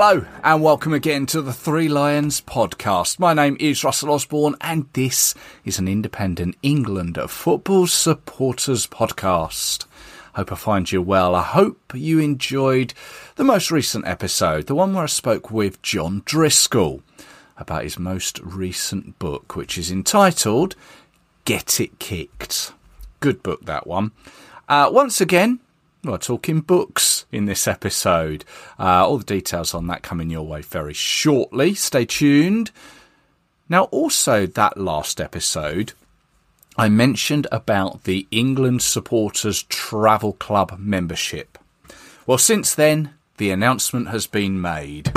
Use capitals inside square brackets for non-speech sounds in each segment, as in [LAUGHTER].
Hello, and welcome again to the Three Lions podcast. My name is Russell Osborne, and this is an independent England football supporters podcast. Hope I find you well. I hope you enjoyed the most recent episode, the one where I spoke with John Driscoll about his most recent book, which is entitled Get It Kicked. Good book, that one. Uh, once again, we're talking books in this episode. Uh, all the details on that coming your way very shortly. Stay tuned. Now, also, that last episode, I mentioned about the England Supporters Travel Club membership. Well, since then, the announcement has been made.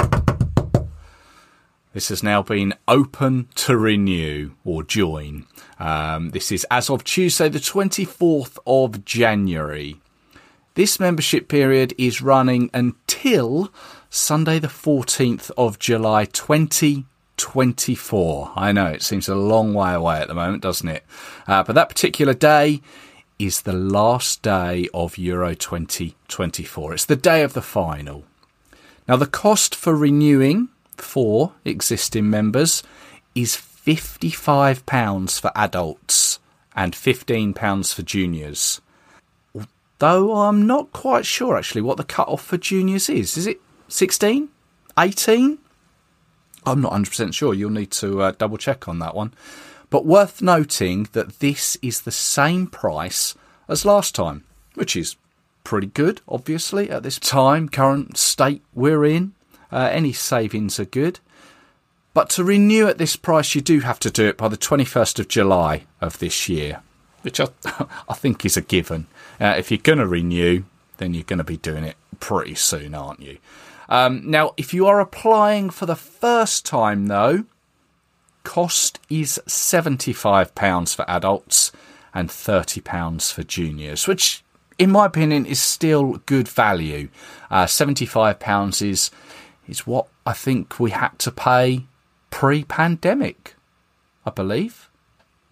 This has now been open to renew or join. Um, this is as of Tuesday, the 24th of January. This membership period is running until Sunday, the 14th of July 2024. I know it seems a long way away at the moment, doesn't it? Uh, but that particular day is the last day of Euro 2024. It's the day of the final. Now, the cost for renewing for existing members is £55 for adults and £15 for juniors though I'm not quite sure actually what the cut off for juniors is. Is it 16? 18? I'm not 100% sure. You'll need to uh, double check on that one. But worth noting that this is the same price as last time, which is pretty good, obviously, at this time, current state we're in. Uh, any savings are good. But to renew at this price, you do have to do it by the 21st of July of this year, which I, [LAUGHS] I think is a given. Uh, if you're going to renew, then you're going to be doing it pretty soon, aren't you? Um, now, if you are applying for the first time, though, cost is £75 for adults and £30 for juniors, which, in my opinion, is still good value. Uh, £75 is, is what I think we had to pay pre pandemic, I believe.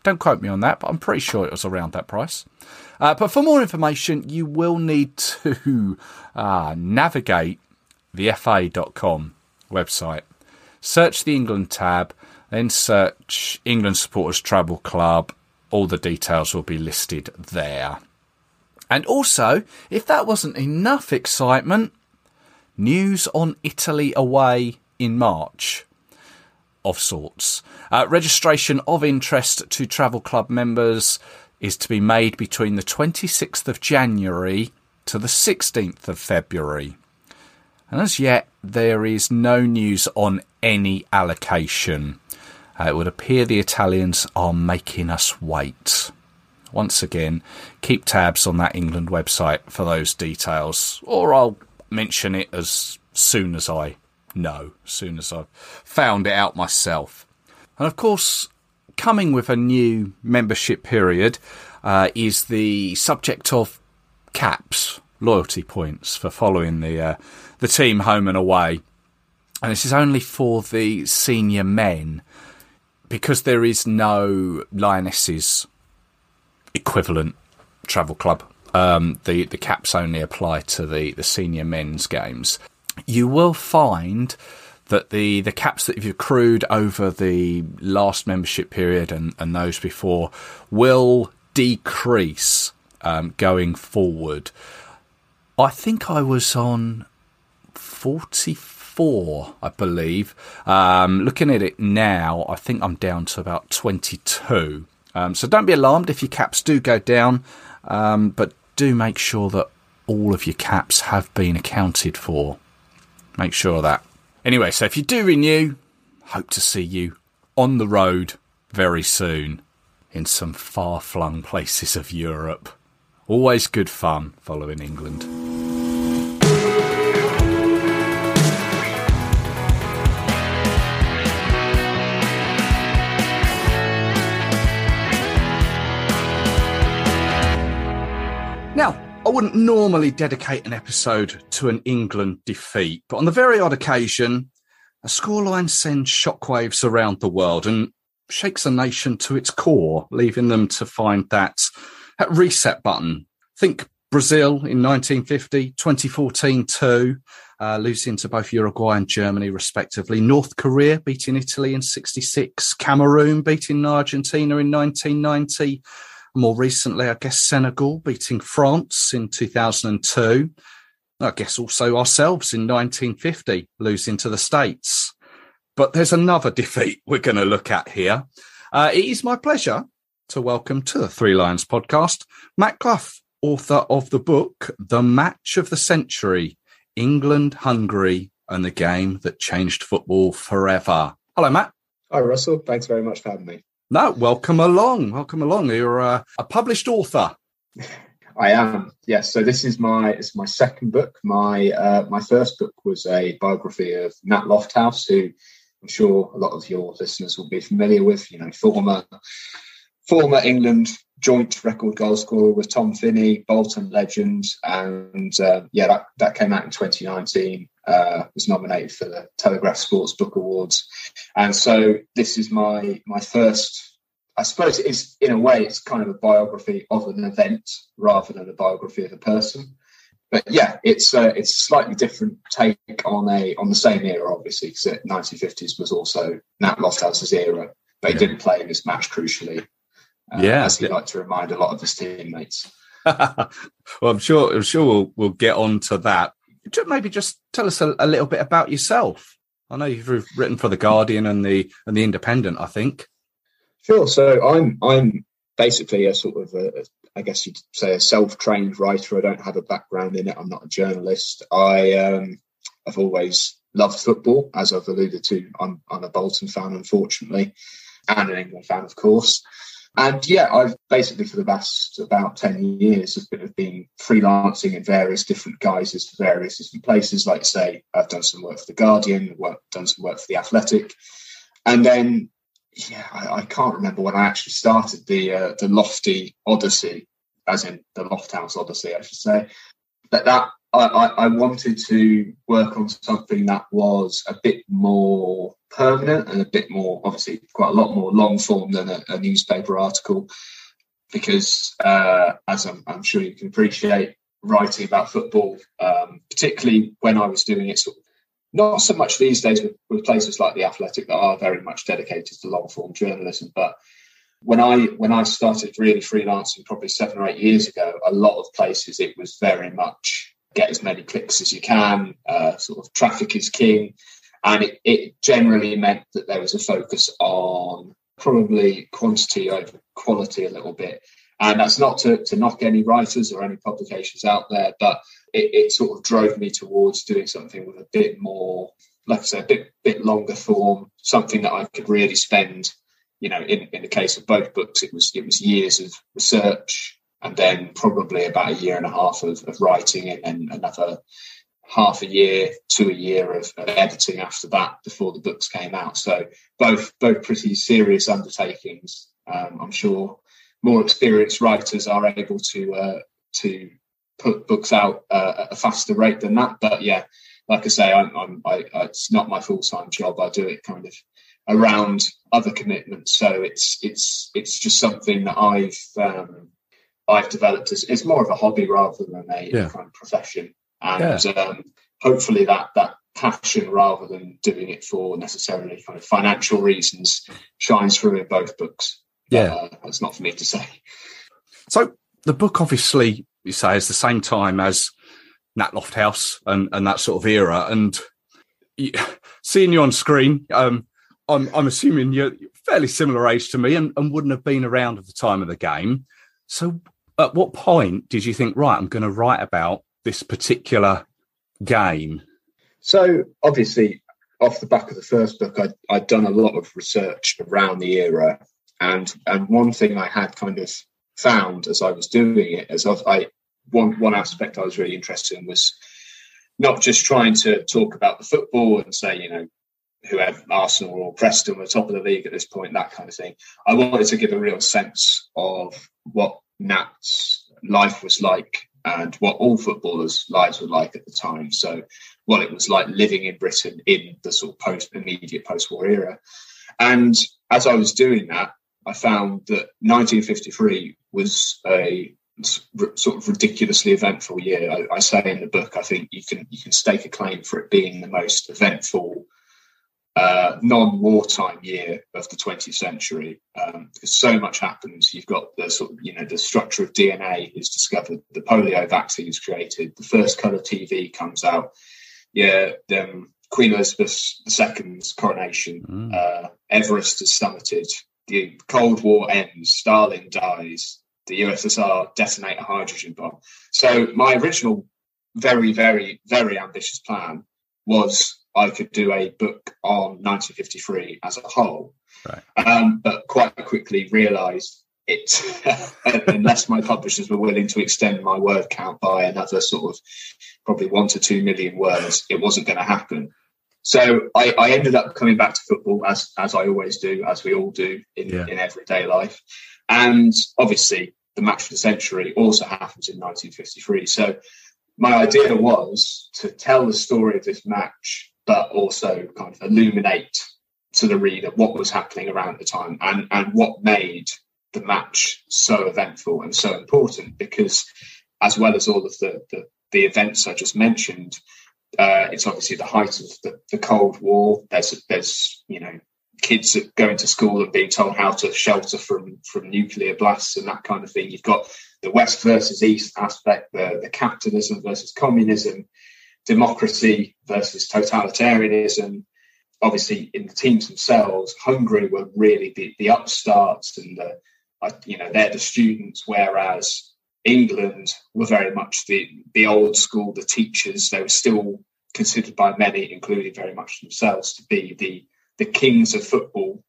Don't quote me on that, but I'm pretty sure it was around that price. Uh, but for more information, you will need to uh, navigate the FA.com website, search the England tab, then search England Supporters Travel Club. All the details will be listed there. And also, if that wasn't enough excitement, news on Italy away in March of sorts. Uh, registration of interest to Travel Club members is to be made between the 26th of January to the 16th of February. And as yet, there is no news on any allocation. Uh, it would appear the Italians are making us wait. Once again, keep tabs on that England website for those details, or I'll mention it as soon as I know, as soon as I've found it out myself. And of course, coming with a new membership period uh, is the subject of caps, loyalty points for following the uh, the team home and away. And this is only for the senior men because there is no Lionesses equivalent travel club. Um, the the caps only apply to the the senior men's games. You will find that the, the caps that you've accrued over the last membership period and, and those before will decrease um, going forward. I think I was on 44, I believe. Um, looking at it now, I think I'm down to about 22. Um, so don't be alarmed if your caps do go down, um, but do make sure that all of your caps have been accounted for. Make sure that. Anyway, so if you do renew, hope to see you on the road very soon in some far flung places of Europe. Always good fun following England. Now, I wouldn't normally dedicate an episode to an England defeat, but on the very odd occasion, a scoreline sends shockwaves around the world and shakes a nation to its core, leaving them to find that, that reset button. Think Brazil in 1950, 2014 too, uh, losing to both Uruguay and Germany respectively. North Korea beating Italy in 66, Cameroon beating Argentina in 1990. More recently, I guess Senegal beating France in 2002. I guess also ourselves in 1950, losing to the States. But there's another [LAUGHS] defeat we're going to look at here. Uh, it is my pleasure to welcome to the Three Lions podcast Matt Clough, author of the book The Match of the Century England, Hungary, and the Game That Changed Football Forever. Hello, Matt. Hi, Russell. Thanks very much for having me. No, welcome along. Welcome along. You're uh, a published author. I am. Yes. So this is my it's my second book. My uh, my first book was a biography of Nat Lofthouse, who I'm sure a lot of your listeners will be familiar with. You know, former former England joint record goal scorer with Tom Finney, Bolton legend, and uh, yeah, that, that came out in 2019. Uh, was nominated for the Telegraph Sports Book Awards, and so this is my my first. I suppose it is in a way it's kind of a biography of an event rather than a biography of a person. But yeah, it's uh, it's a slightly different take on a on the same era, obviously, because 1950s was also Nat Lofthouse's era, but he didn't play in this match crucially uh, yeah, as he yeah. liked to remind a lot of his teammates. [LAUGHS] well, I'm sure I'm sure we'll we'll get on to that. Maybe just tell us a, a, little bit about yourself. I know you've written for the Guardian and the and the Independent. I think. Sure. So I'm I'm basically a sort of a, I guess you'd say a self-trained writer. I don't have a background in it. I'm not a journalist. I um, I've always loved football, as I've alluded to. I'm I'm a Bolton fan, unfortunately, and an England fan, of course. And yeah, I've basically for the last about 10 years have been, freelancing in various different guises for various different places. Like say, I've done some work for The Guardian, work, done some work for The Athletic. And then, yeah, I, I can't remember when I actually started the uh, the Lofty Odyssey, as in the Lofthouse Odyssey, I should say. But that I, I, wanted to work on something that was a bit more permanent and a bit more, obviously, quite a lot more long form than a, a newspaper article. Because, uh, as I'm, I'm, sure you can appreciate, writing about football, um, particularly when I was doing it, not so much these days with, with places like the Athletic that are very much dedicated to long form journalism, but when I when I started really freelancing probably seven or eight years ago, a lot of places it was very much get as many clicks as you can. Uh, sort of traffic is king. And it, it generally meant that there was a focus on probably quantity over quality a little bit. And that's not to, to knock any writers or any publications out there, but it, it, sort of drove me towards doing something with a bit more, like I say, a bit, bit longer form, something that I could really spend, you know, in, in the case of both books, it was, it was years of research, and then probably about a year and a half of, of writing and, and another half a year to a year of, of, editing after that before the books came out. So both both pretty serious undertakings. Um, I'm sure more experienced writers are able to uh, to put books out uh, at a faster rate than that. But yeah, like I say, I'm, I'm I, it's not my full time job. I do it kind of around other commitments. So it's it's it's just something that I've um, I've developed as it's more of a hobby rather than a yeah. kind of profession. And yeah. um, hopefully that that passion rather than doing it for necessarily kind of financial reasons shines through in both books. Yeah. Uh, that's not for me to say. So the book obviously you say is the same time as Nat Lofthouse and, and that sort of era. And you, seeing you on screen, um, I'm, I'm assuming you're fairly similar age to me and, and wouldn't have been around at the time of the game. So at what point did you think, right, I'm going to write about this particular game? So obviously, off the back of the first book, I'd, I'd done a lot of research around the era, and and one thing I had kind of found as I was doing it, as I one one aspect I was really interested in was not just trying to talk about the football and say, you know, whoever Arsenal or Preston were top of the league at this point, that kind of thing. I wanted to give a real sense of what Nat's life was like and what all footballers' lives were like at the time. So, what it was like living in Britain in the sort of post immediate post war era. And as I was doing that, I found that 1953 was a sort of ridiculously eventful year. I, I, say in the book, I think you can you can stake a claim for it being the most eventful uh, non-wartime year of the 20th century um, because so much happens. You've got the sort of you know the structure of DNA is discovered, the polio vaccine is created, the first colour TV comes out. Yeah, um, Queen Elizabeth II's coronation, mm. uh, Everest is summited, the Cold War ends, Stalin dies, the USSR detonate a hydrogen bomb. So my original, very, very, very ambitious plan was I could do a book on 1953 as a whole, right. um, but quite quickly realised it, [LAUGHS] unless my publishers were willing to extend my word count by another sort of probably one to two million words, it wasn't going to happen. So I, I, ended up coming back to football as as I always do, as we all do in, yeah. in everyday life. And obviously, the match of the century also happens in 1953. So my idea was to tell the story of this match, but also kind of illuminate to the reader what was happening around the time and, and what made the match so eventful and so important because as well as all of the, the, the events I just mentioned, uh, it's obviously the height of the, the Cold War. There's there's you know kids going to school and being told how to shelter from from nuclear blasts and that kind of thing. You've got the West versus East aspect, the, the capitalism versus communism, democracy versus totalitarianism. Obviously, in the teams themselves, Hungary were really the, the upstarts and the, you know they're the students, whereas England were very much the the old school, the teachers. They were still considered by many, including very much themselves, to be the the kings of football.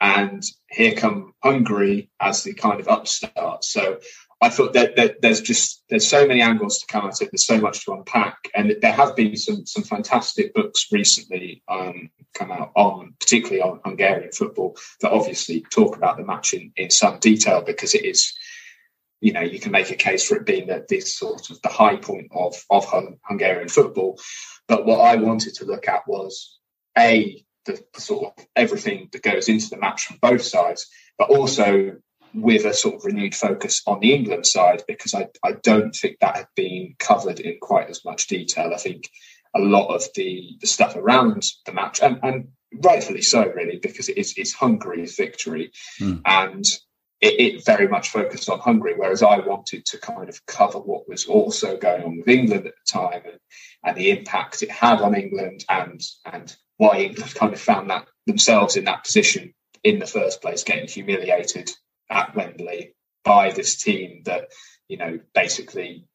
And here come Hungary as the kind of upstart. So I thought that, that, there's just there's so many angles to come at it. There's so much to unpack, and there have been some some fantastic books recently um, come out on, particularly on Hungarian football, that obviously talk about the match in, in some detail because it is, you know, you can make a case for it being that this sort of the high point of of Hungarian football. But what I wanted to look at was a the, the sort of everything that goes into the match from both sides, but also with a sort of renewed focus on the England side because I, I don't think that had been covered in quite as much detail. I think a lot of the, the stuff around the match, and, and rightfully so, really, because it is it's Hungary's victory, mm. and it, it, very much focused on Hungary, whereas I wanted to kind of cover what was also going on with England at the time and, and the impact it had on England and and why England kind of found that themselves in that position in the first place, getting humiliated at Wembley by this team that, you know, basically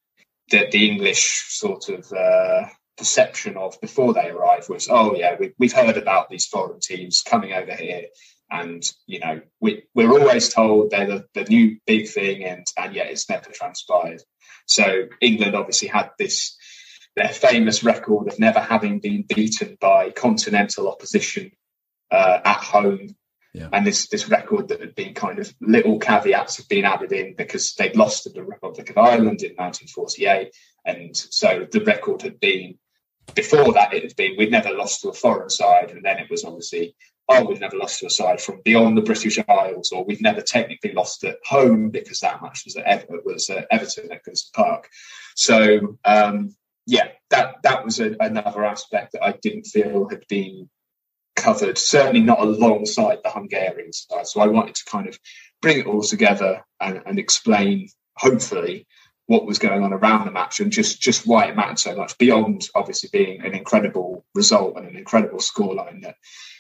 the, the English sort of uh, perception of before they arrived was, oh, yeah, we, we've heard about these foreign teams coming over here. And, you know, we, we're always told they're the, the new big thing, and, and yet it's never transpired. So England obviously had this their famous record of never having been beaten by continental opposition uh, at home. Yeah. And this this record that had been kind of little caveats have been added in because they'd lost to the Republic of Ireland in 1948, and so the record had been before that it had been we'd never lost to a foreign side, and then it was obviously oh we've never lost to a side from beyond the British Isles, or we've never technically lost at home because that match was at was at Everton at Goodison Park. So um, yeah, that that was a, another aspect that I didn't feel had been covered. Certainly not alongside the Hungarian side. So I wanted to kind of bring it all together and, and explain, hopefully, what was going on around the match and just just why it mattered so much beyond obviously being an incredible result and an incredible scoreline that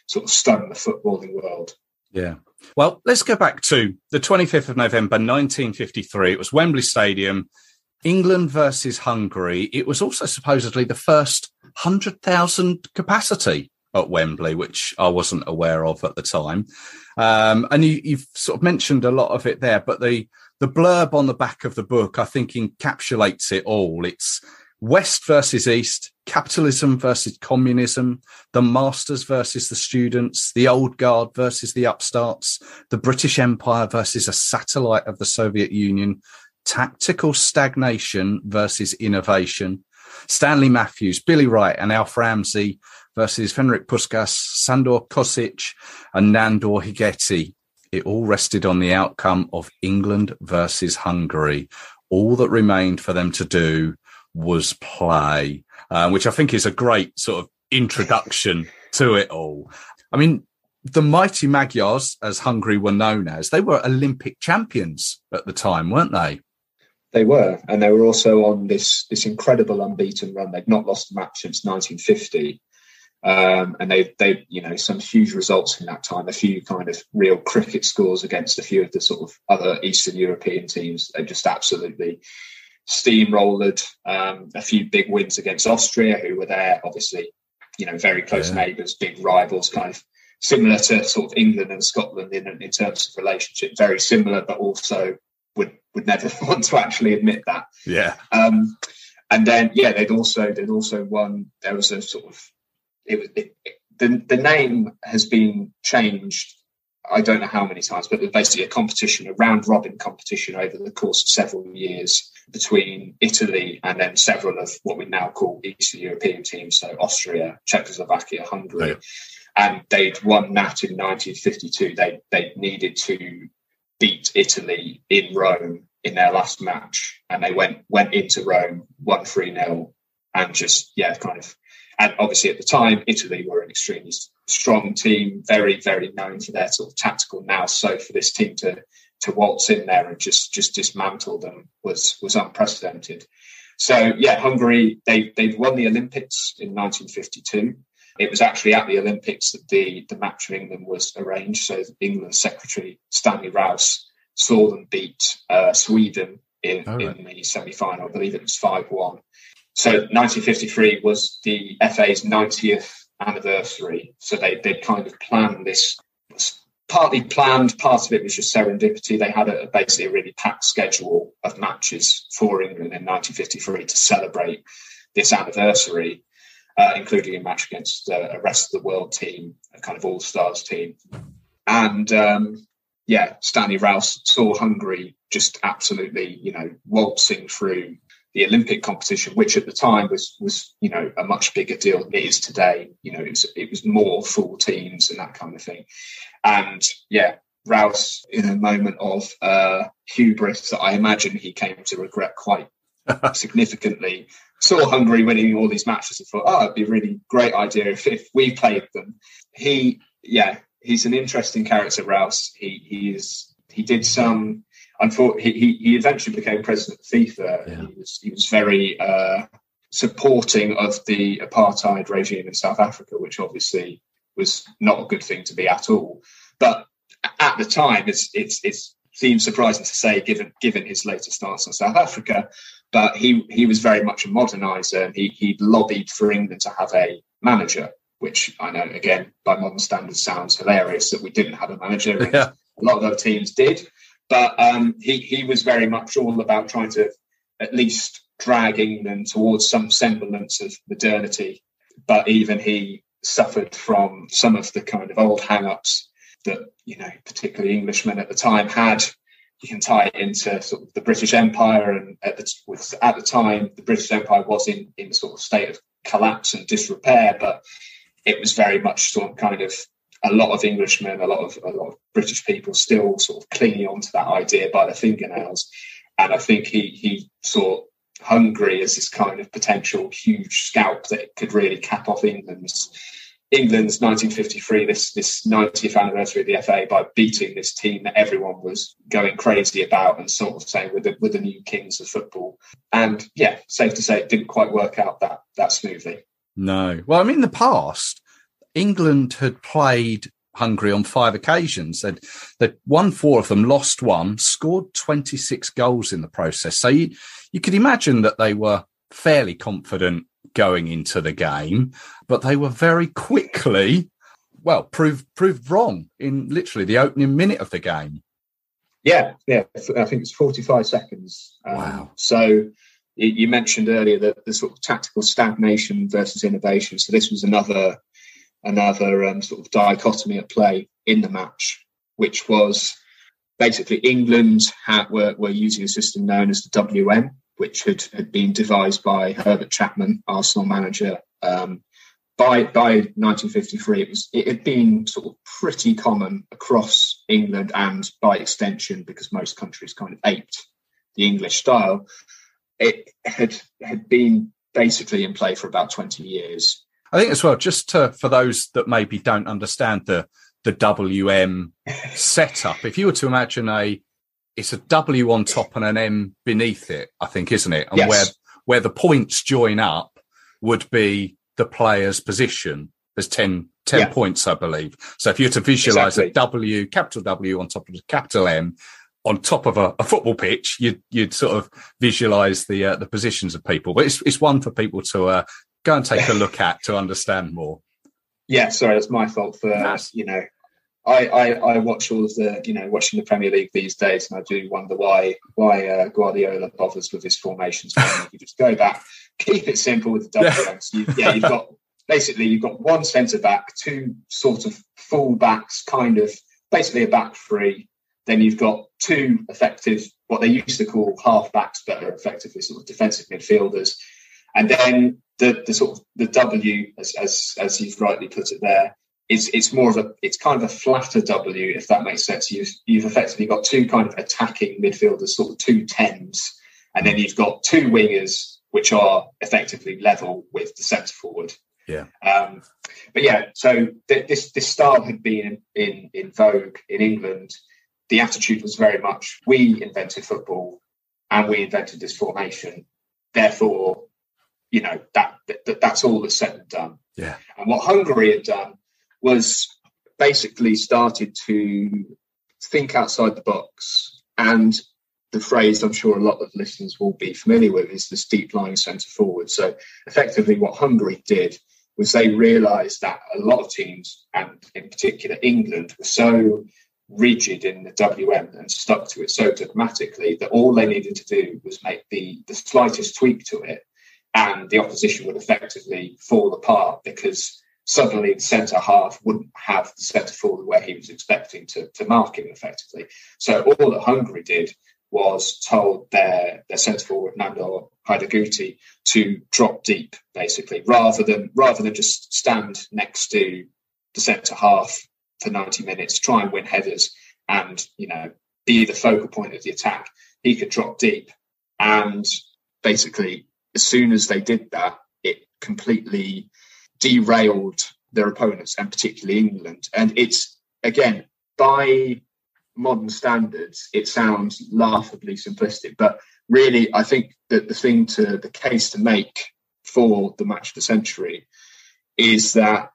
sort of stunned the footballing world. Yeah. Well, let's go back to the 25th of November 1953. It was Wembley Stadium. England versus Hungary. It was also supposedly the first 100,000 capacity at Wembley, which I wasn't aware of at the time. Um, and you, have sort of mentioned a lot of it there, but the, the blurb on the back of the book, I think, encapsulates it all. It's West versus East, capitalism versus communism, the masters versus the students, the old guard versus the upstarts, the British Empire versus a satellite of the Soviet Union, tactical stagnation versus innovation. Stanley Matthews, Billy Wright, and Alf Ramsey versus Ferenc Puskas, Sandor Kocsis, and Nandor Hidegkuti. It all rested on the outcome of England versus Hungary. All that remained for them to do was play, uh, which I think is a great sort of introduction to it all. I mean, the mighty Magyars, as Hungary were known as, they were Olympic champions at the time, weren't they? They were, and they were also on this this incredible unbeaten run. They'd not lost a match since 1950, um, and they they you know some huge results in that time. A few kind of real cricket scores against a few of the sort of other Eastern European teams. They just absolutely steamrolled. Um, a few big wins against Austria, who were there, obviously, you know, very close yeah. neighbours, big rivals, kind of similar to sort of England and Scotland in in terms of relationship. Very similar, but also would would never [LAUGHS] want to actually admit that. Yeah. Um, and then yeah, they'd also they'd also won. There was a sort of it was it, it, the the name has been changed. I don't know how many times, but basically a competition, a round robin competition over the course of several years between Italy and then several of what we now call Eastern European teams, so Austria, Czechoslovakia, Hungary. Right. And they'd won that in 1952. They they needed to beat Italy in Rome in their last match, and they went went into Rome, won three 0 and just yeah, kind of. And obviously, at the time, Italy were an extremely strong team, very very known for their sort of tactical now. So for this team to to waltz in there and just just dismantle them was was unprecedented. So yeah, Hungary they they've won the Olympics in 1952. It was actually at the Olympics that the, the match for England was arranged. So England Secretary Stanley Rous saw them beat uh, Sweden in, right. in the semi final. I believe it was 5 1. So 1953 was the FA's 90th anniversary. So they, they kind of planned this, partly planned, part of it was just serendipity. They had a, basically a really packed schedule of matches for England in 1953 to celebrate this anniversary uh, including a match against uh, a rest of the world team, a kind of all stars team. And um, yeah, Stanley Rous saw Hungary just absolutely, you know, waltzing through the Olympic competition, which at the time was was you know a much bigger deal than it is today. You know, it was it was more full teams and that kind of thing. And yeah, Rous in a moment of uh, hubris that I imagine he came to regret quite [LAUGHS] significantly, saw Hungary winning all these matches and thought, oh, it'd be a really great idea if, if we played them. He, yeah, he's an interesting character, Rous. He he is he did some. Unfortunately, he, he eventually became president of FIFA. Yeah. He was he was very uh, supporting of the apartheid regime in South Africa, which obviously was not a good thing to be at all. But at the time, it's it's it seems surprising to say, given given his later stance on South Africa but he he was very much a moderniser. He he lobbied for England to have a manager, which I know again by modern standards sounds hilarious that we didn't have a manager. Yeah. A lot of other teams did, but um, he he was very much all about trying to at least drag England towards some semblance of modernity. But even he suffered from some of the kind of old hang-ups that you know particularly Englishmen at the time had you can tie it into sort of the British Empire, and at the, at the time, the British Empire was in in sort of state of collapse and disrepair, but it was very much sort of kind of a lot of Englishmen, a lot of a lot of British people still sort of clinging on to that idea by the fingernails, and I think he he saw Hungary as this kind of potential huge scalp that could really cap off England's England's 1953, this this 90th anniversary of the FA, by beating this team that everyone was going crazy about and sort of saying we're the, we're the new kings of football. And yeah, safe to say it didn't quite work out that that smoothly. No. Well, I mean, the past, England had played Hungary on five occasions. They'd, they'd won four of them, lost one, scored 26 goals in the process. So you, you could imagine that they were fairly confident going into the game, but they were very quickly, well, proved proved wrong in literally the opening minute of the game. Yeah, yeah, I think it's 45 seconds. Um, wow. So you mentioned earlier that the sort of tactical stagnation versus innovation. So this was another another um, sort of dichotomy at play in the match, which was basically England had, were, were using a system known as the WM, which had, had been devised by Herbert Chapman, Arsenal manager. Um, by by 1953, it was it had been sort of pretty common across England and by extension, because most countries kind of aped the English style. It had had been basically in play for about 20 years. I think as well, just to, for those that maybe don't understand the the WM setup, if you were to imagine a it's a W on top and an M beneath it, I think, isn't it? And Yes. where where the points join up would be the player's position. There's 10, 10 Yeah. points, I believe. So if you were to visualize a Exactly. W, capital W on top of a capital M, on top of a, a football pitch, you'd you'd sort of visualize the uh, the positions of people. But it's it's one for people to uh, go and take a look at to understand more. Yeah, sorry, that's my fault for you know. I, I, I watch all of the you know watching the Premier League these days, and I do wonder why why uh, Guardiola bothers with his formations. [LAUGHS] you just go back, keep it simple with the WM. So you, yeah, you've got basically you've got one centre back, two sort of full backs, kind of basically a back three. Then you've got two effective, what they used to call half backs, but are effectively sort of defensive midfielders. And then the, the sort of the W, as, as as you've rightly put it there, is it's more of a it's kind of a flatter W, if that makes sense. You've you've effectively got two kind of attacking midfielders, sort of two tens, and then you've got two wingers which are effectively level with the centre forward. Yeah. Um, but yeah, so th- this this style had been in, in in vogue in England. The attitude was very much we invented football and we invented this formation. Therefore, you know that, that that's all that's said and done. Yeah. And what Hungary had done was basically started to think outside the box. And the phrase I'm sure a lot of listeners will be familiar with is this deep lying centre forward. So effectively, what Hungary did was they realised that a lot of teams, and in particular England, were so rigid in the WM and stuck to it so dogmatically that all they needed to do was make the, the slightest tweak to it and the opposition would effectively fall apart because suddenly the centre half wouldn't have the centre forward where he was expecting to, to mark him effectively. So all that Hungary did was told their, their centre forward Nandor Hidegkuti to drop deep, basically, rather than rather than just stand next to the centre half for 90 minutes, try and win headers and, you know, be the focal point of the attack. He could drop deep. And basically, as soon as they did that, it completely derailed their opponents and particularly England. And it's, again, by modern standards, it sounds laughably simplistic, but really, I think that the thing to the case to make for the match of the century is that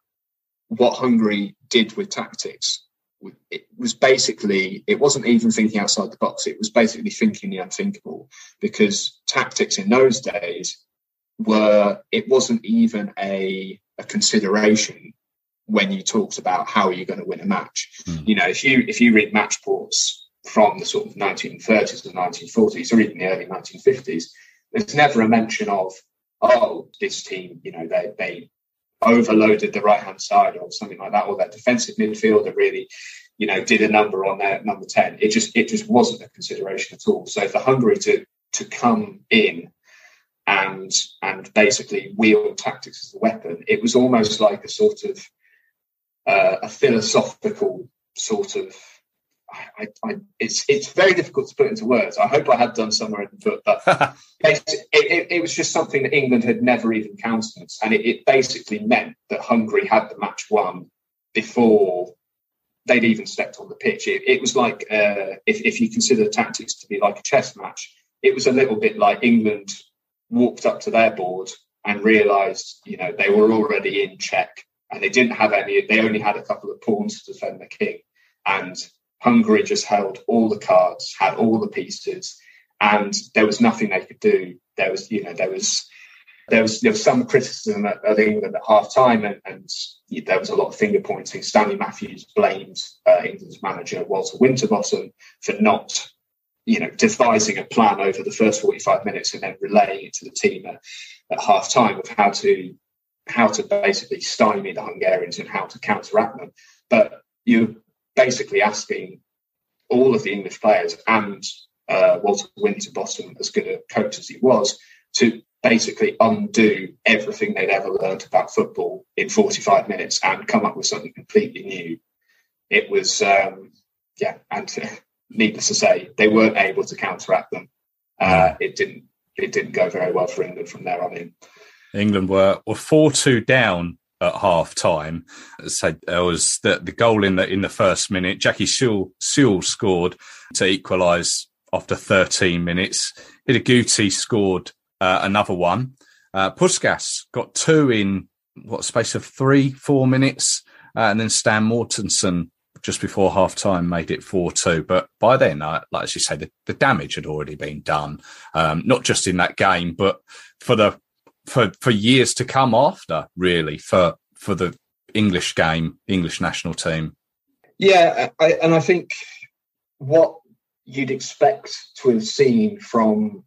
what Hungary did with tactics it was basically it wasn't even thinking outside the box it was basically thinking the unthinkable because tactics in those days were it wasn't even a, a consideration when you talked about how are you're going to win a match Mm. you know if you if you read match reports from the sort of 1930s and 1940s or even the early 1950s there's never a mention of oh this team you know they they overloaded the right hand side or something like that, or that defensive midfielder really, you know, did a number on their number 10. It just it just wasn't a consideration at all. So for Hungary to to come in and and basically wield tactics as a weapon, it was almost like a sort of uh, a philosophical sort of I, I, it's it's very difficult to put into words. I hope I had done somewhere in the book, but [LAUGHS] it, it, it, was just something that England had never even countenanced, and it, it, basically meant that Hungary had the match won before they'd even stepped on the pitch. It, it was like uh, if, if you consider tactics to be like a chess match, it was a little bit like England walked up to their board and realised, you know, they were already in check, and they didn't have any. They only had a couple of pawns to defend the king, and Hungary just held all the cards, had all the pieces, and there was nothing they could do. There was, you know, there was there was there was some criticism of, of England at half time, and, and, there was a lot of finger pointing. Stanley Matthews blamed uh, England's manager Walter Winterbottom for not, you know, devising a plan over the first forty five minutes and then relaying it to the team at, at half time of how to how to basically stymie the Hungarians and how to counteract them. But you basically asking all of the English players and uh, Walter Winterbottom, as good a coach as he was, to basically undo everything they'd ever learned about football in 45 minutes and come up with something completely new. It was, um, yeah, and [LAUGHS] needless to say, they weren't able to counteract them. Uh, it didn't. It didn't go very well for England from there on in. England were were four two down at half time. So there was the, the goal in the in the first minute. Jackie Sewell, Sewell scored to equalise after 13 minutes. Hidegkuti scored uh, another one. Uh, Puskas got two in what space of three, four minutes, uh, and then Stan Mortensen just before half time made it 4 2. But by then, uh, like as you say, the, the, damage had already been done, um, not just in that game, but for the for for years to come after, really, for for the English game, English national team. Yeah, I, and I think what you'd expect to have seen from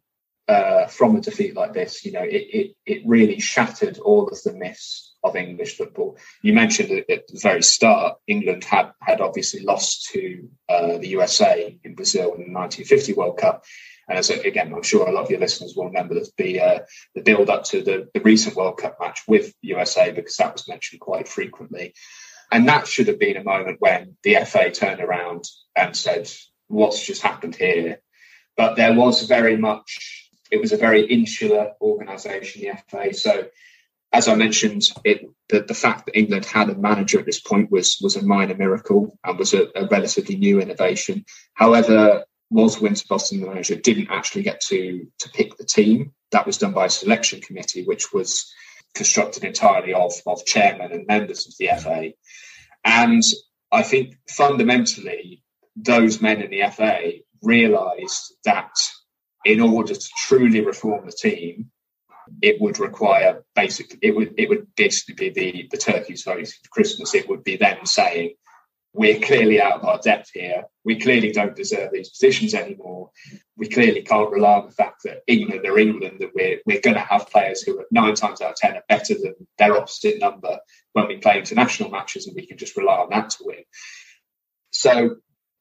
uh, from a defeat like this, you know, it, it it really shattered all of the myths of English football. You mentioned at, the very start, England had had obviously lost to uh, the USA in Brazil in the 1950 World Cup. And as again, I'm sure a lot of your listeners will remember the uh, the build up to the, the recent World Cup match with USA because that was mentioned quite frequently. And that should have been a moment when the FA turned around and said, "What's just happened here?" But there was very much it was a very insular organisation, the FA. So as I mentioned, it, the, the fact that England had a manager at this point was was a minor miracle and was a, a relatively new innovation. However, Walter Winterbottom, the manager, didn't actually get to to pick the team. That was done by a selection committee, which was constructed entirely of of chairmen and members of the FA. And I think fundamentally, those men in the FA realised that in order to truly reform the team, it would require basically it would it would basically be the the turkey's vote for Christmas. It would be them saying, We're clearly out of our depth here. We clearly don't deserve these positions anymore. We clearly can't rely on the fact that England are England, that we're we're gonna have players who are nine times out of ten are better than their opposite number when we play international matches and we can just rely on that to win. So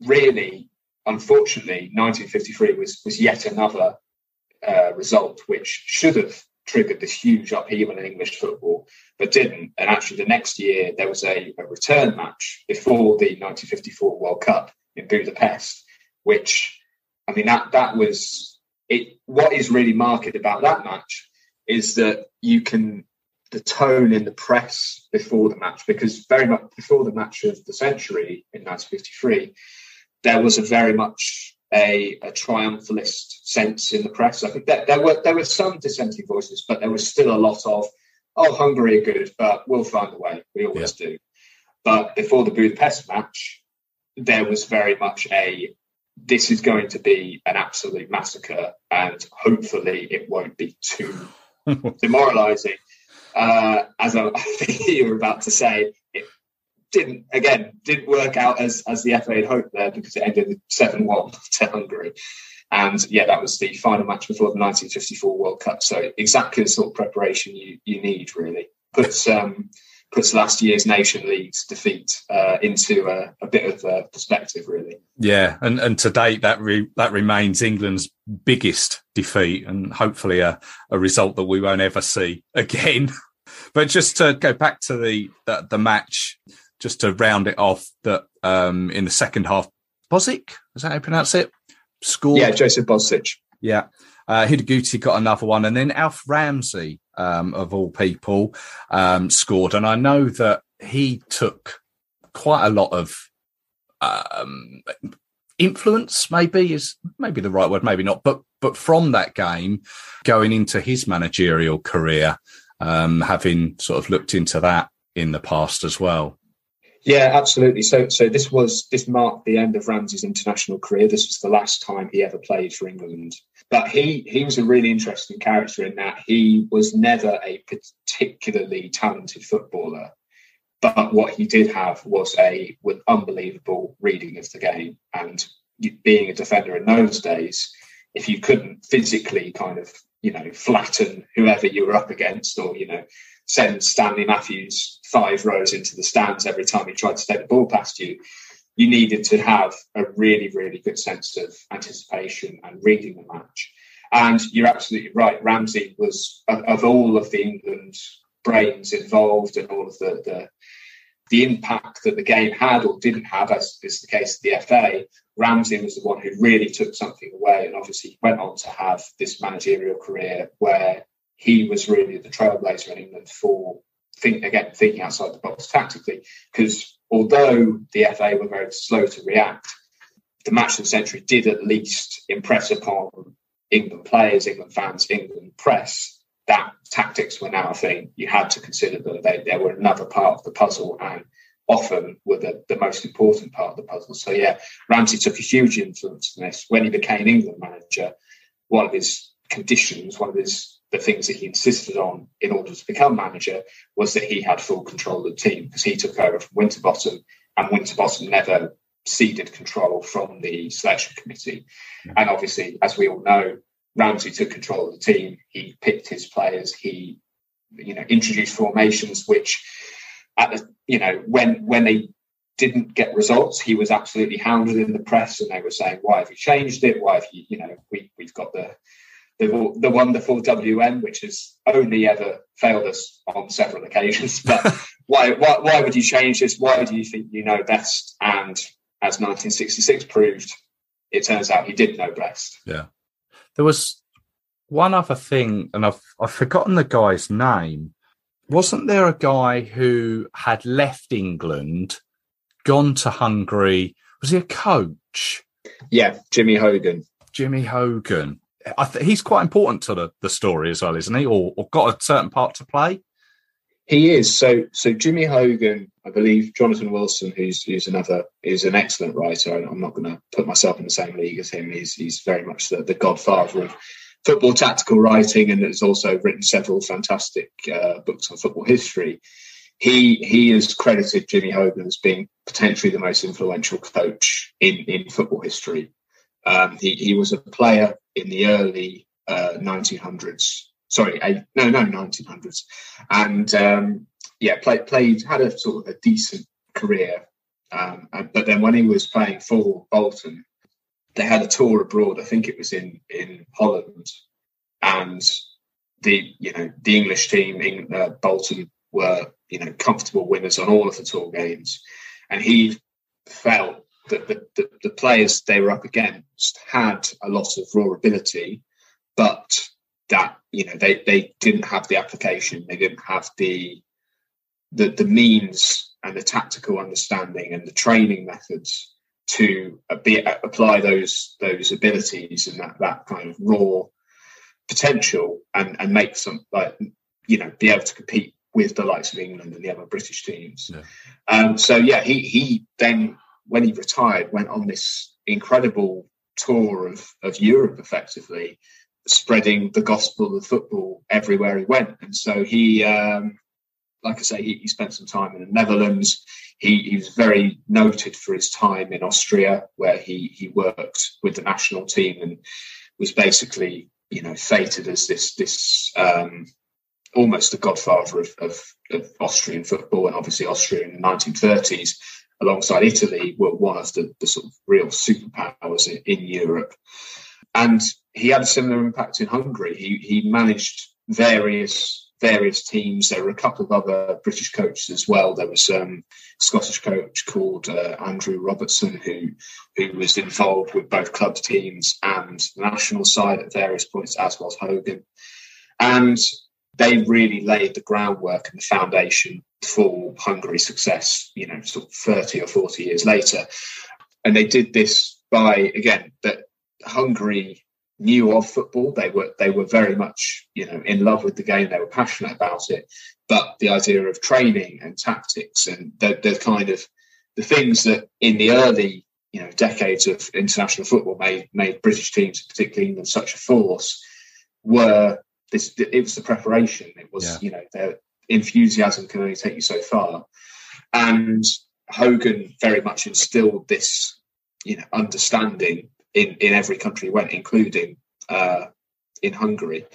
really, unfortunately, 1953 was was yet another uh, result which should have triggered this huge upheaval in English football, but didn't. And actually, the next year there was a, a return match before the 1954 World Cup in Budapest, which I mean that that was it. What is really marked about that match is that you can the tone in the press before the match, because very much before the match of the century in 1953, there was a very much a, a, triumphalist sense in the press. I think that there were there were some dissenting voices, but there was still a lot of, "Oh, Hungary are good, but we'll find a way. We always yeah. do." But before the Budapest match, there was very much a, "This is going to be an absolute massacre, and hopefully it won't be too [LAUGHS] demoralizing. Uh, as I, I [LAUGHS] think you were about to say, didn't again didn't work out as as the FA had hoped there because it ended seven one [LAUGHS] to Hungary. And yeah, that was the final match before the 1954 World Cup. So exactly the sort of preparation you, you need really puts um, puts last year's Nation League's defeat uh, into a, a, bit of a perspective, really. Yeah, and and to date that re- that remains England's biggest defeat, and hopefully a, a result that we won't ever see [LAUGHS] again. but just to go back to the the, the match, just to round it off, that um, in the second half, Bozsik, is that how you pronounce it? Scored. Yeah, Joseph Bozsik. Yeah. Uh, Hidegkuti got another one, and then Alf Ramsey, um, of all people, um, scored. And I know that he took quite a lot of um, influence. Maybe is maybe the right word, maybe not. But but from that game, going into his managerial career, um, having sort of looked into that in the past as well. Yeah, absolutely. So, so this was this marked the end of Ramsey's international career. This was the last time he ever played for England. But he he was a really interesting character in that he was never a particularly talented footballer, but what he did have was a with unbelievable reading of the game. And being a defender in those days, if you couldn't physically kind of you know flatten whoever you were up against, or you know send Stanley Matthews five rows into the stands every time he tried to take the ball past you. you needed to have a really, really good sense of anticipation and reading the match. And you're absolutely right. Ramsey was of, all of the England brains involved and all of the, the the impact that the game had or didn't have, as is the case of the FA, Ramsey was the one who really took something away and obviously went on to have this managerial career where he was really the trailblazer in England for think again thinking outside the box tactically. Because although the FA were very slow to react, the match of the century did at least impress upon England players, England fans, England press that tactics were now a thing. You had to consider that they, they were another part of the puzzle and often were the, the most important part of the puzzle. So yeah, Ramsey took a huge influence in this. When he became England manager, one of his conditions, one of his the things that he insisted on in order to become manager was that he had full control of the team because he took over from Winterbottom and Winterbottom never ceded control from the selection committee. And obviously, as we all know, Ramsey took control of the team. He picked his players. He, you know, introduced formations which, at the, you know, when when they didn't get results, he was absolutely hounded in the press, and they were saying, "Why have you changed it? Why have you, you know, we we've got the the, the wonderful WM, which has only ever failed us on several occasions. [LAUGHS] But why, why, why would you change this? Why do you think you know best? And as 1966 proved, it turns out he did know best. Yeah. There was one other thing, and I've, I've forgotten the guy's name. Wasn't there a guy who had left England, gone to Hungary? Was he a coach? Yeah, Jimmy Hogan. Jimmy Hogan th- he's quite important to the, the story as well, isn't he? Or, or got a certain part to play. He is. So so Jimmy Hogan, I believe Jonathan Wilson, who's who's another is an excellent writer. I'm not going to put myself in the same league as him. He's he's very much the, the godfather of football tactical writing, and has also written several fantastic uh, books on football history. He he has credited Jimmy Hogan as being potentially the most influential coach in in football history. Um, he, he was a player in the early uh, 1900s. Sorry, no, no, 1900s, and um, yeah, played played had a sort of a decent career. Um, but then when he was playing for Bolton, they had a tour abroad. I think it was in in Holland, and the you know the English team in uh, Bolton were you know comfortable winners on all of the tour games, and he felt that the, the, the, players they were up against had a lot of raw ability, but that you know they, they didn't have the application, they didn't have the the the means and the tactical understanding and the training methods to be, apply those those abilities and that that kind of raw potential and and make some like you know be able to compete with the likes of England and the other British teams. Yeah. Um, so yeah, he he then when he retired, went on this incredible tour of, of Europe, effectively spreading the gospel of football everywhere he went. And so he, um, like I say, he, he, spent some time in the Netherlands. He, he, was very noted for his time in Austria, where he he worked with the national team and was basically, you know, fated as this this um, almost the godfather of, of, of Austrian football, and obviously Austria in the 1930s alongside Italy, were one of the, the sort of real superpowers in, in, Europe. And he had a similar impact in Hungary. He, he managed various various teams. There were a couple of other British coaches as well. There was um, a Scottish coach called uh, Andrew Robertson who who was involved with both club teams and the national side at various points, as was Hogan. And they really laid the groundwork and the foundation for Hungary's success, you know, sort of 30 or 40 years later. And they did this by, again, that Hungary knew of football. They were they were very much, you know, in love with the game. They were passionate about it. But the idea of training and tactics and the, the kind of the things that in the early, you know, decades of international football made made British teams, particularly England, such a force, were this it was the preparation. It was yeah. you know their enthusiasm can only take you so far, and Hogan very much instilled this you know understanding in in every country he went, including uh, in Hungary.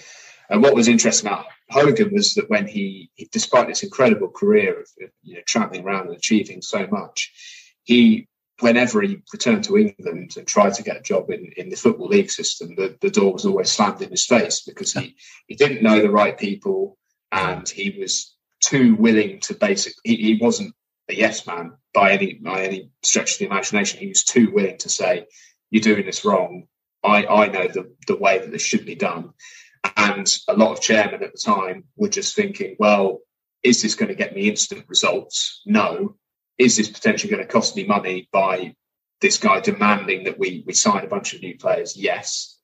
And what was interesting about Hogan was that when he, he despite this incredible career of you know traveling around and achieving so much, he whenever he returned to England and tried to get a job in, in the football league system, the, the door was always slammed in his face because he, he didn't know the right people and he was too willing to basically he, he wasn't a yes man by any by any stretch of the imagination. He was too willing to say, You're doing this wrong. I, I know the, the way that this should be done. And a lot of chairmen at the time were just thinking, well, is this going to get me instant results? No. Is this potentially going to cost me money by this guy demanding that we, we sign a bunch of new players? Yes.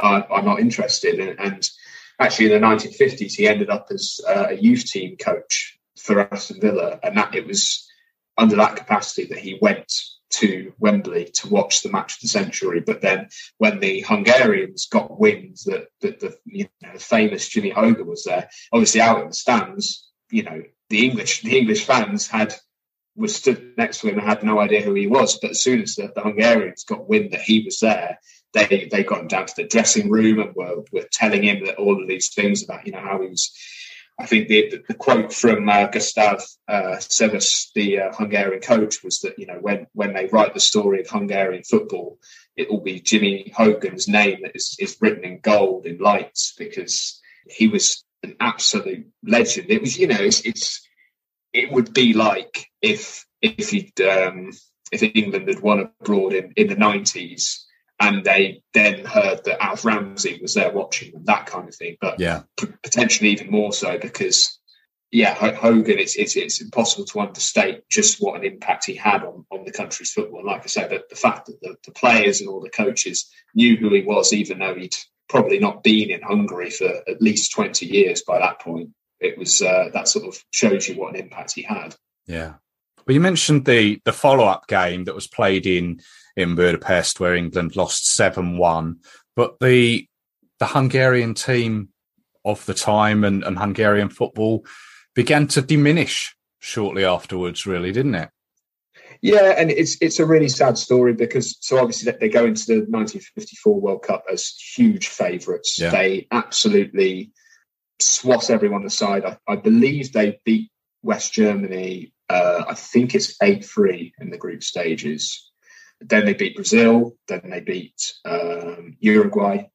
I, am not interested. And, and, actually, in the 1950s, he ended up as uh, a youth team coach for Aston Villa. And that it was under that capacity that he went to Wembley to watch the match of the century. But then when the Hungarians got wind that, that the you know, famous Jimmy Hogan was there, obviously out in the stands, you know, the English the English fans had were stood next to him and had no idea who he was. But as soon as the, the Hungarians got wind that he was there, they they got him down to the dressing room and were, were telling him that all of these things about you know how he was I think the, the quote from uh, Gustav uh, the uh, Hungarian coach, was that you know when when they write the story of Hungarian football, it will be Jimmy Hogan's name that is, is written in gold in lights because he was an absolute legend. It was you know it's, it's it would be like if if he um, if England had won abroad in, in the nineties and they then heard that Alf Ramsey was there watching them, that kind of thing. But yeah, potentially even more so because yeah, Hogan, it's, it's it's impossible to understate just what an impact he had on, on the country's football. And like I said, the, the fact that the, the, players and all the coaches knew who he was, even though he'd probably not been in Hungary for at least twenty years by that point, it was uh, that sort of shows you what an impact he had. Yeah. Well, you mentioned the the follow up game that was played in in Budapest, where England lost seven one. But the the Hungarian team of the time and, and Hungarian football began to diminish shortly afterwards, really, didn't it? Yeah, and it's it's a really sad story because so obviously they go into the 1954 World Cup as huge favourites. Yeah. They absolutely swat everyone aside. I, I, believe they beat West Germany. Uh, I think it's eight three in the group stages. Then they beat Brazil. Then they beat um, Uruguay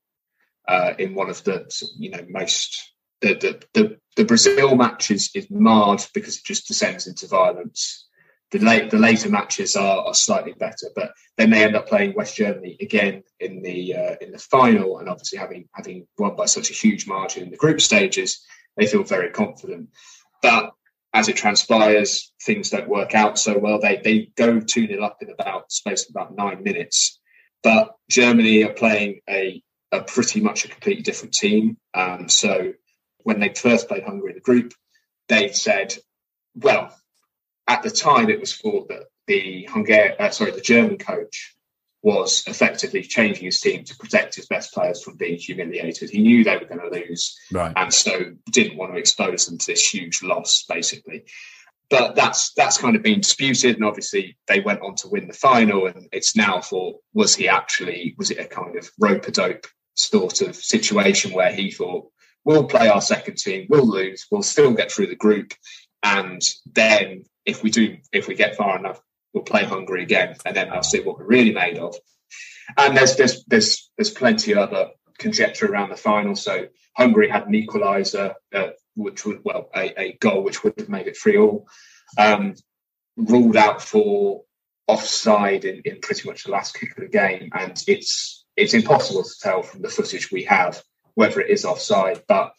uh, in one of the you know most the the the, the Brazil match is, is marred because it just descends into violence. The late the later matches are, are slightly better, but then they end up playing West Germany again in the uh, in the final, and obviously having having won by such a huge margin in the group stages, they feel very confident. But as it transpires, things don't work out so well. They they go 2 0 up in about space of about nine minutes. But Germany are playing a, a pretty much a completely different team. Um, so when they first played Hungary in the group, they said, well, at the time it was thought that the Hungarian, uh, sorry, the German coach was effectively changing his team to protect his best players from being humiliated. He knew they were going to lose, right. and so didn't want to expose them to this huge loss, basically. But that's that's kind of been disputed, and obviously they went on to win the final. And it's now for was he actually was it a kind of rope a dope sort of situation where he thought we'll play our second team, we'll lose, we'll still get through the group, and then if we do if we get far enough we'll play Hungary again, and then I'll see what we're really made of. And there's there's there's there's plenty of other conjecture around the final. So Hungary had an equaliser, uh, which would well a, a, goal which would have made it three all. Um, ruled out for offside in, in pretty much the last kick of the game, and it's it's impossible to tell from the footage we have whether it is offside, but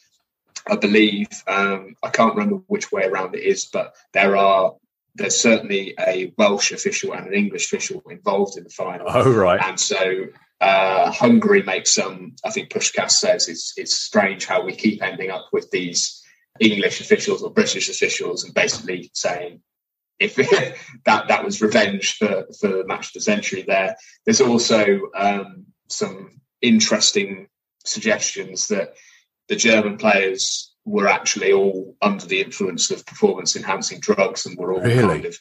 I believe um, I can't remember which way around it is, but there are there's certainly a Welsh official and an English official involved in the final. Oh, right. And so uh, Hungary makes some, I think Puskas says it's, it's strange how we keep ending up with these English officials or British officials and basically saying, if [LAUGHS] that that was revenge for for the match of the century there. There's also um, some interesting suggestions that the German players were actually all under the influence of performance enhancing drugs and were all really? kind of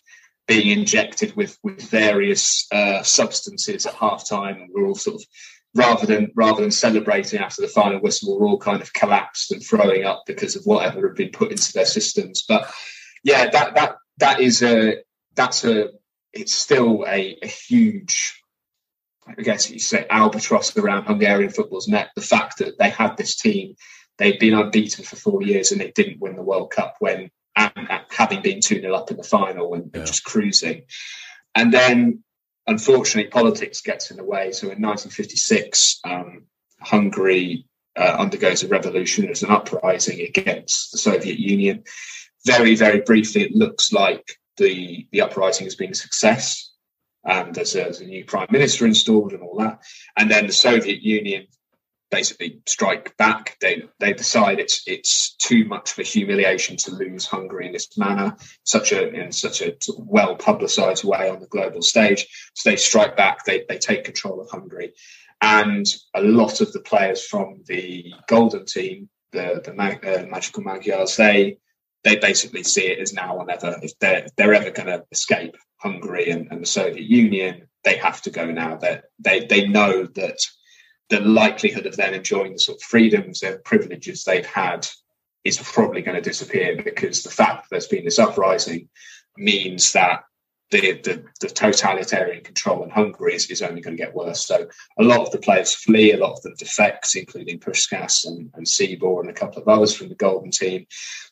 being injected with with various uh, substances at half time and we're all sort of rather than rather than celebrating after the final whistle we're all kind of collapsed and throwing up because of whatever had been put into their systems but yeah that that that is a that's a it's still a, a huge, I guess you say, albatross around Hungarian football's neck. The fact that they had this team, they'd been unbeaten for four years and they didn't win the World Cup when having been 2 0 up in the final and, yeah. just cruising. And then, unfortunately, politics gets in the way. So in 1956, um, Hungary uh, undergoes a revolution as an uprising against the Soviet Union. Very, very briefly, it looks like the, the uprising has been a success. And there's a, there's a new prime minister installed and all that. And then the Soviet Union basically strike back. They they decide it's it's too much of a humiliation to lose Hungary in this manner, such a in such a well publicised way on the global stage. So they strike back. They they take control of Hungary, and a lot of the players from the Golden Team, the the Mag, uh, Magical Magyars, they they basically see it as now or never. If they're if they're ever going to escape Hungary and, and the Soviet Union, they have to go now. That they they know that the likelihood of them enjoying the sort of freedoms and privileges they've had is probably going to disappear because the fact that there's been this uprising means that the, the, the, totalitarian control in Hungary is, is only going to get worse. So a lot of the players flee, a lot of them defect, including Puskas and, and and a couple of others from the Golden team.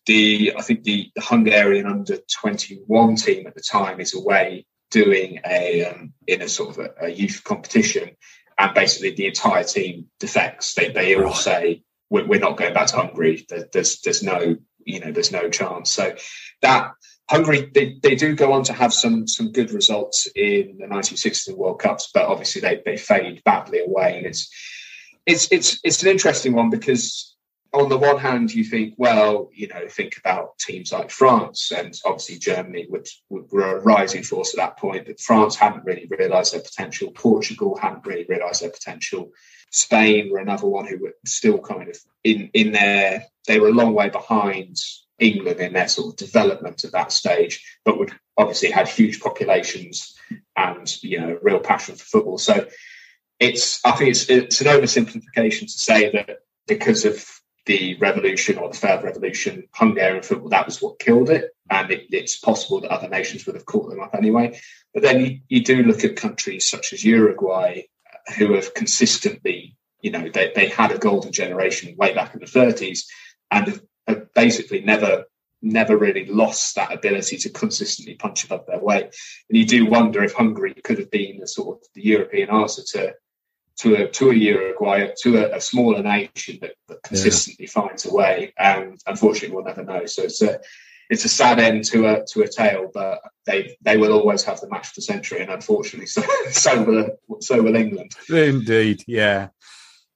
The I think the, the Hungarian under 21 team at the time is away doing a um, in a sort of a, a youth competition and basically the entire team defects. They they all say we're, we're not going back to Hungary. There's there's no you know there's no chance. So that Hungary they, they do go on to have some some good results in the 1960 World Cups, but obviously they they fade badly away, and it's it's it's it's an interesting one because on the one hand, you think, well, you know, think about teams like France and obviously Germany, which were a rising force at that point, but France hadn't really realised their potential. Portugal hadn't really realised their potential. Spain were another one who were still kind of in in their they were a long way behind England in their sort of development at that stage, but would obviously had huge populations and you know real passion for football. So it's I think it's it's an oversimplification to say that because of the revolution or the third revolution, Hungarian football, that was what killed it. And it, it's possible that other nations would have caught them up anyway. But then you, you do look at countries such as Uruguay, uh, who have consistently, you know, they, they had a golden generation way back in the 30s and have, have basically never never really lost that ability to consistently punch above their weight. And you do wonder if Hungary could have been the sort of the European answer to to a to a Uruguay, to a, a smaller nation that, that consistently yeah. finds a way. And unfortunately, we'll never know. So it's a it's a sad end to a to a tale, but they they will always have the match of the century, and unfortunately, [LAUGHS] so so will so will England. Indeed, yeah.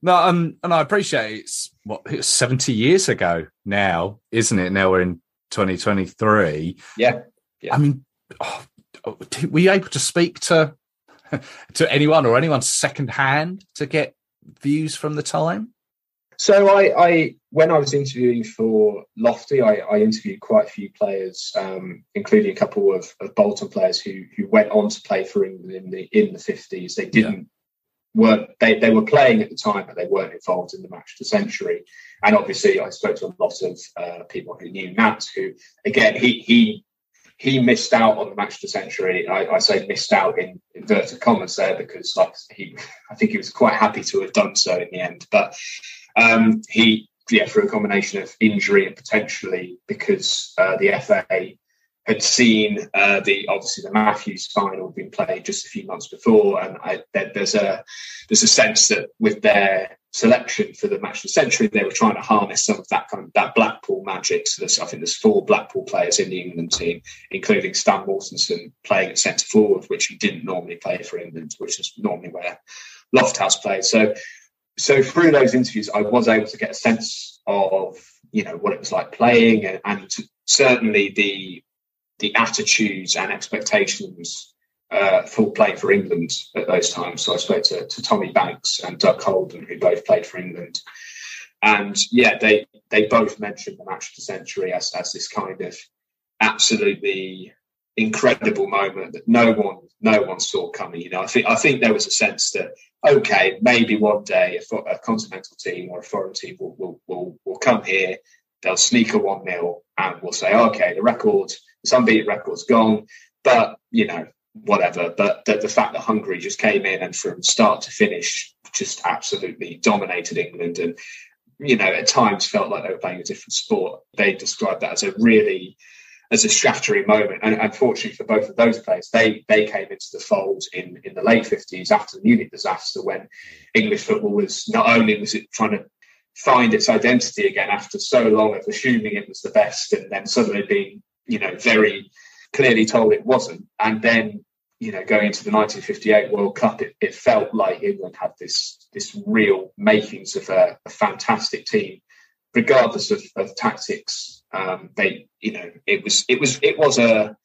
No, um, and I appreciate it's what it's seventy years ago now, isn't it? Now we're in twenty twenty three. Yeah, yeah. I mean, oh, were you able to speak to [LAUGHS] to anyone or anyone secondhand to get views from the time? So I, I when I was interviewing for Lofty, I, I interviewed quite a few players, um, including a couple of, of, Bolton players who who went on to play for England in the in the fifties. They didn't yeah. weren't they, they were playing at the time, but they weren't involved in the match of the century. And obviously, I spoke to a lot of uh, people who knew Nat, who again he he he missed out on the match the century. I, I, say missed out in inverted commas there because like he, I think he was quite happy to have done so in the end. But um, he, yeah, through a combination of injury and potentially because uh, the FA had seen uh, the obviously the Matthews final being played just a few months before, and I, there, there's a there's a sense that with their selection for the match of the century, they were trying to harness some of that kind of that Blackpool magic. So there's, I think there's four Blackpool players in the England team, including Stan Mortensen playing at centre forward, which he didn't normally play for England, which is normally where Lofthouse played. So, so through those interviews, I was able to get a sense of you know what it was like playing, and, and certainly the the attitudes and expectations uh, full play for England at those times. So I spoke to, to Tommy Banks and Doug Holden, who both played for England. And yeah, they they both mentioned the match of the century as, as this kind of absolutely incredible moment that no one no one saw coming. You know, I think I think there was a sense that okay, maybe one day a, a continental team or a foreign team will will will, will come here. They'll sneak a one 0 and we'll say, okay, the record, this unbeaten record's gone. But you know, whatever. But the, the fact that Hungary just came in and from start to finish just absolutely dominated England and you know at times felt like they were playing a different sport. They described that as a really as a shattering moment. And unfortunately for both of those players, they they came into the fold in, in the late fifties after the Munich disaster when English football was not only was it trying to find its identity again after so long of assuming it was the best and then suddenly being, you know, very clearly told it wasn't. And then, you know, going into the 1958 World Cup, it, it felt like England had this this real makings of a, a fantastic team, regardless of, of tactics. Um, they, you know, it was it was it was a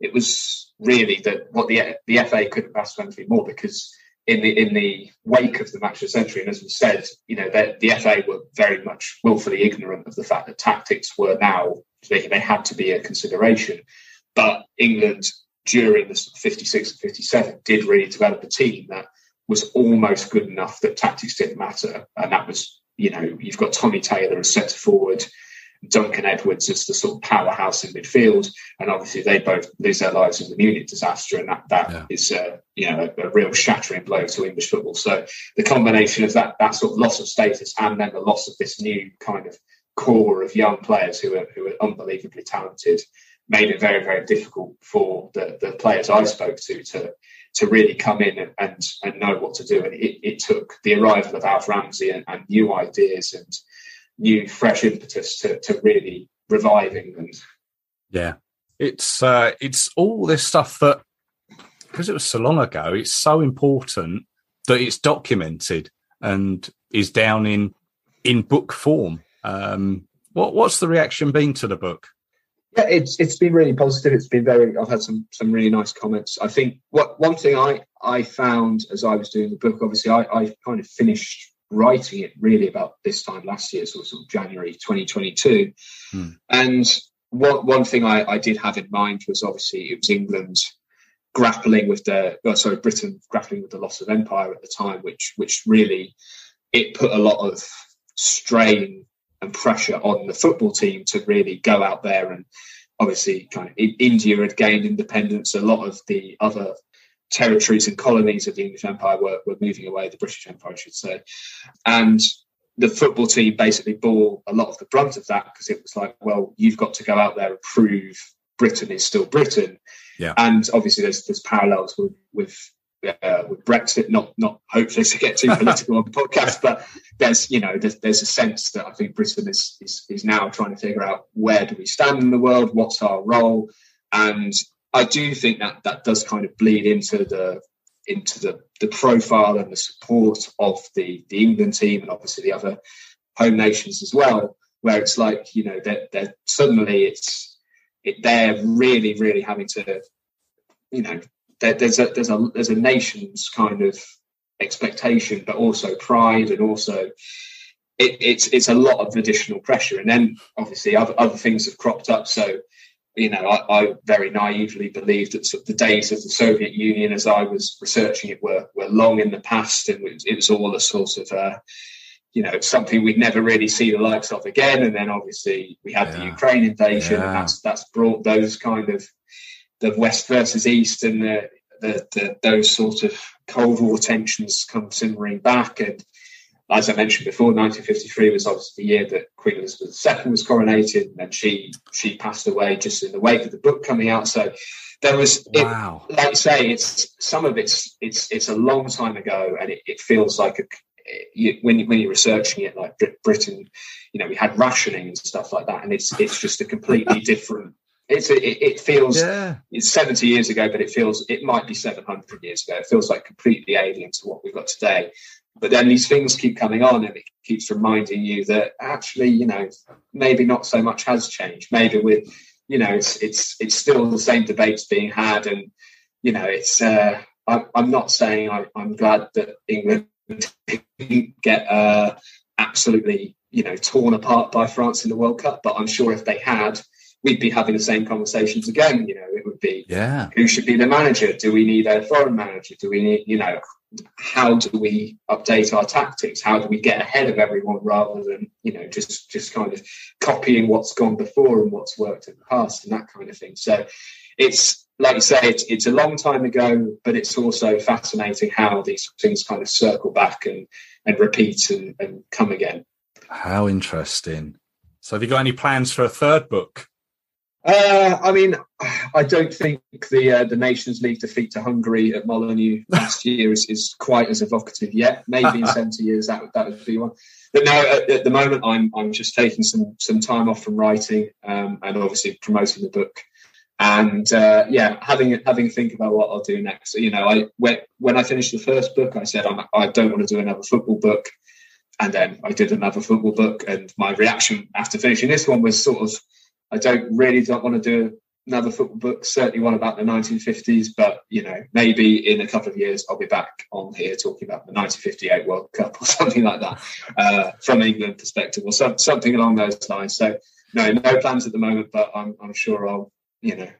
it was really that what the the FA couldn't ask for anything more because in the in the wake of the match of the century, and as we said, you know, that the FA were very much willfully ignorant of the fact that tactics were now they, they had to be a consideration. But England during the 56 and 57 did really develop a team that was almost good enough that tactics didn't matter, and that was you know you've got Tommy Taylor as centre forward. Duncan Edwards as the sort of powerhouse in midfield, and obviously they both lose their lives in the Munich disaster, and that that yeah. is uh, you know a, a, real shattering blow to English football. So the combination of that that sort of loss of status and then the loss of this new kind of core of young players who are who are unbelievably talented made it very very difficult for the the players I spoke to to to really come in and, and, and know what to do. And it, it took the arrival of Alf Ramsey and, and new ideas and new fresh impetus to, to really revive England. Yeah, it's uh, it's all this stuff that because it was so long ago, it's so important that it's documented and is down in in book form. Um, what what's the reaction been to the book? Yeah, it's it's been really positive. It's been very. I've had some some really nice comments. I think what one thing I I found as I was doing the book, obviously I I kind of finished writing it really about this time last year, so sort of January 2022. Hmm. And one, one thing I, I, did have in mind was obviously it was England grappling with the, oh, sorry, Britain grappling with the loss of empire at the time, which which really it put a lot of strain and pressure on the football team to really go out there and obviously kind of India had gained independence. A lot of the other territories and colonies of the English Empire were, were moving away, the British Empire, I should say. And the football team basically bore a lot of the brunt of that because it was like, well, you've got to go out there and prove Britain is still Britain. Yeah. And obviously, there's there's parallels with with, uh, with Brexit. Not not hopefully to get too [LAUGHS] political on the podcast, but there's you know there's, there's a sense that I think Britain is, is is now trying to figure out where do we stand in the world, what's our role, and I do think that that does kind of bleed into the into the, the profile and the support of the the England team and obviously the other home nations as well, where it's like you know that that suddenly it's it, they're really really having to you know there's a there's a there's a nation's kind of expectation, but also pride and also it, it's it's a lot of additional pressure, and then obviously other other things have cropped up. So you know, I, I, very naively believed that sort of the days of the Soviet Union, as I was researching it, were were long in the past, and it was all a sort of, uh, you know, something we'd never really see the likes of again. And then obviously we had yeah. the Ukraine invasion, yeah. and that's that's brought those kind of the West versus East and the, the, the those sort of Cold War tensions come simmering back, and as I mentioned before, 1953 was obviously the year that Queen Elizabeth II was coronated, and she she passed away just in the wake of the book coming out. So there was, wow. it, like I say, it's some of it's it's it's a long time ago, and it, it feels like a, you, when when you're researching it, like Britain, you know, we had rationing and stuff like that, and it's it's just a completely [LAUGHS] different. It's it, it feels yeah. it's 70 years ago, but it feels it might be 700 years ago. It feels like completely alien to what we've got today. But then these things keep coming on and it keeps reminding you that actually, you know, maybe not so much has changed. Maybe with, you know, it's it's it's still the same debates being had, and you know, it's. Uh, I, I'm not saying I, am glad that England didn't get uh, absolutely, you know, torn apart by France in the World Cup, but I'm sure if they had, we'd be having the same conversations again. You know, it would be, yeah, who should be the manager? Do we need a foreign manager? Do we need, you know, how do we update our tactics? How do we get ahead of everyone rather than you know just just kind of copying what's gone before and what's worked in the past and that kind of thing? So it's like you say, it's, it's a long time ago, but it's also fascinating how these things kind of circle back and, and repeat and, and come again. How interesting. So, have you got any plans for a third book? Uh, I mean, I don't think the uh, the Nations League defeat to Hungary at Molineux last [LAUGHS] year is, is quite as evocative yet. Maybe in [LAUGHS] seventy years that that would be one. But no, at, at, the moment I'm I'm just taking some some time off from writing um, and obviously promoting the book. And uh, yeah, having having think about what I'll do next. You know, I when when I finished the first book, I said I'm, I don't want to do another football book, and then I did another football book. And my reaction after finishing this one was sort of I don't really don't want to do another football book, certainly one about the 1950s, but you know, maybe in a couple of years I'll be back on here talking about the 1958 World Cup [LAUGHS] or something like that uh, from England perspective or some, something along those lines. So no, no plans at the moment, but I'm, I'm sure I'll, you know,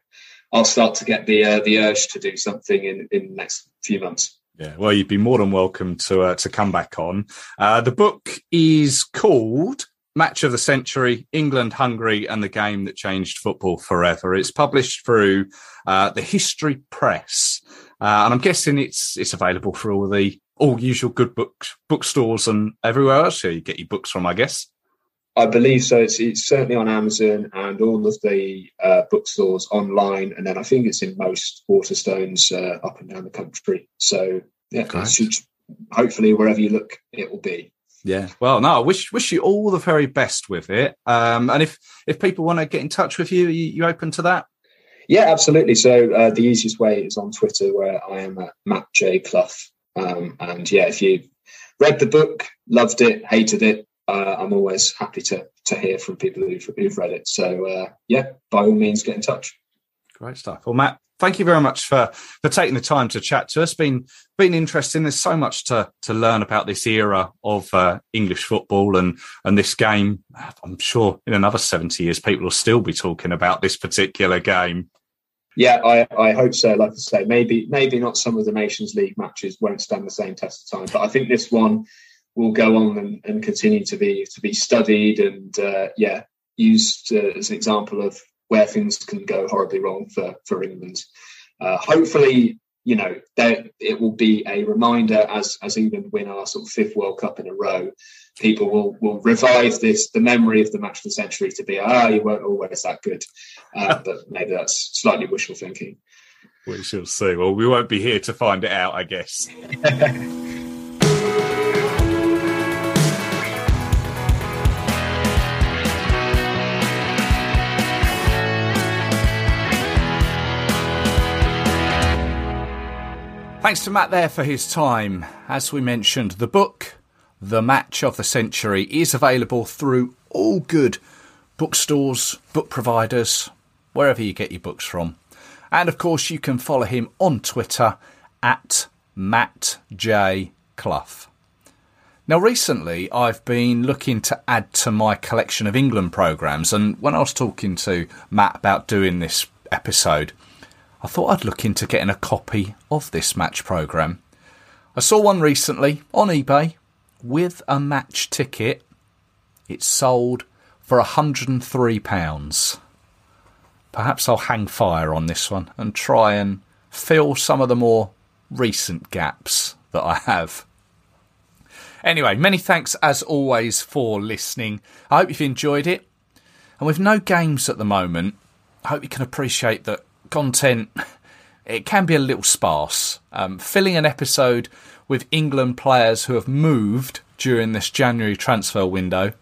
I'll start to get the uh, the urge to do something in, in the next few months. Yeah, well, you'd be more than welcome to uh, to come back on. Uh, the book is called Match of the Century, England, Hungary, and the Game That Changed Football Forever. It's published through uh, the History Press, uh, and I'm guessing it's it's available for all the all usual good books bookstores and everywhere else. So you get your books from, I guess. I believe so. It's, it's certainly on Amazon and all of the uh, bookstores online, and then I think it's in most Waterstones uh, up and down the country. So yeah, should, hopefully wherever you look, it will be. Yeah. Well, no, I wish wish you all the very best with it. Um, and if if people want to get in touch with you, you, you open to that? Yeah, absolutely. So uh, the easiest way is on Twitter, where I am at Matt J Clough. Um, and yeah, if you read the book, loved it, hated it, uh, I'm always happy to to hear from people who've, who've read it. So uh, yeah, by all means, get in touch. Great stuff. Well, Matt, thank you very much for for taking the time to chat to us. Been been interesting. There's so much to to learn about this era of uh, English football and and this game. I'm sure in another 70 years, people will still be talking about this particular game. Yeah, I, I hope so. Like I say, maybe maybe not some of the Nations League matches won't stand the same test of time, but I think this one will go on and, and continue to be to be studied and uh, yeah used uh, as an example of where things can go horribly wrong for for England. Uh, hopefully, you know, there, it will be a reminder as as England win our sort of fifth World Cup in a row. People will will revive this the memory of the match of the century to be ah you weren't always that good, uh, [LAUGHS] but maybe that's slightly wishful thinking. We shall see. Well, we won't be here to find it out, I guess. [LAUGHS] Thanks to Matt there for his time. As we mentioned, the book, The Match of the Century, is available through all good bookstores, book providers, wherever you get your books from. And of course, you can follow him on Twitter at Matt J. Clough. Now, recently I've been looking to add to my collection of England programmes, and when I was talking to Matt about doing this episode, I thought I'd look into getting a copy of this match programme. I saw one recently on eBay with a match ticket. It sold for £103. Perhaps I'll hang fire on this one and try and fill some of the more recent gaps that I have. Anyway, many thanks as always for listening. I hope you've enjoyed it. And with no games at the moment, I hope you can appreciate that content it can be a little sparse. Um, filling an episode with England players who have moved during this January transfer window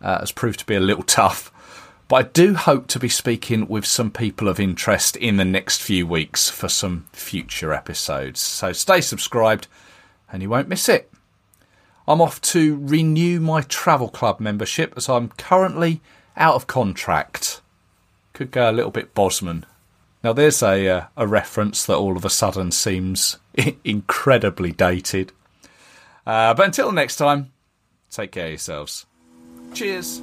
uh, has proved to be a little [LAUGHS] tough. But I do hope to be speaking with some people of interest in the next few weeks for some future episodes. So stay subscribed and you won't miss it. I'm off to renew my travel club membership as I'm currently out of contract. Could go a little bit Bosman now, there's a, uh, a reference that all of a sudden seems [LAUGHS] incredibly dated. Uh, but until next time, take care of yourselves. Cheers.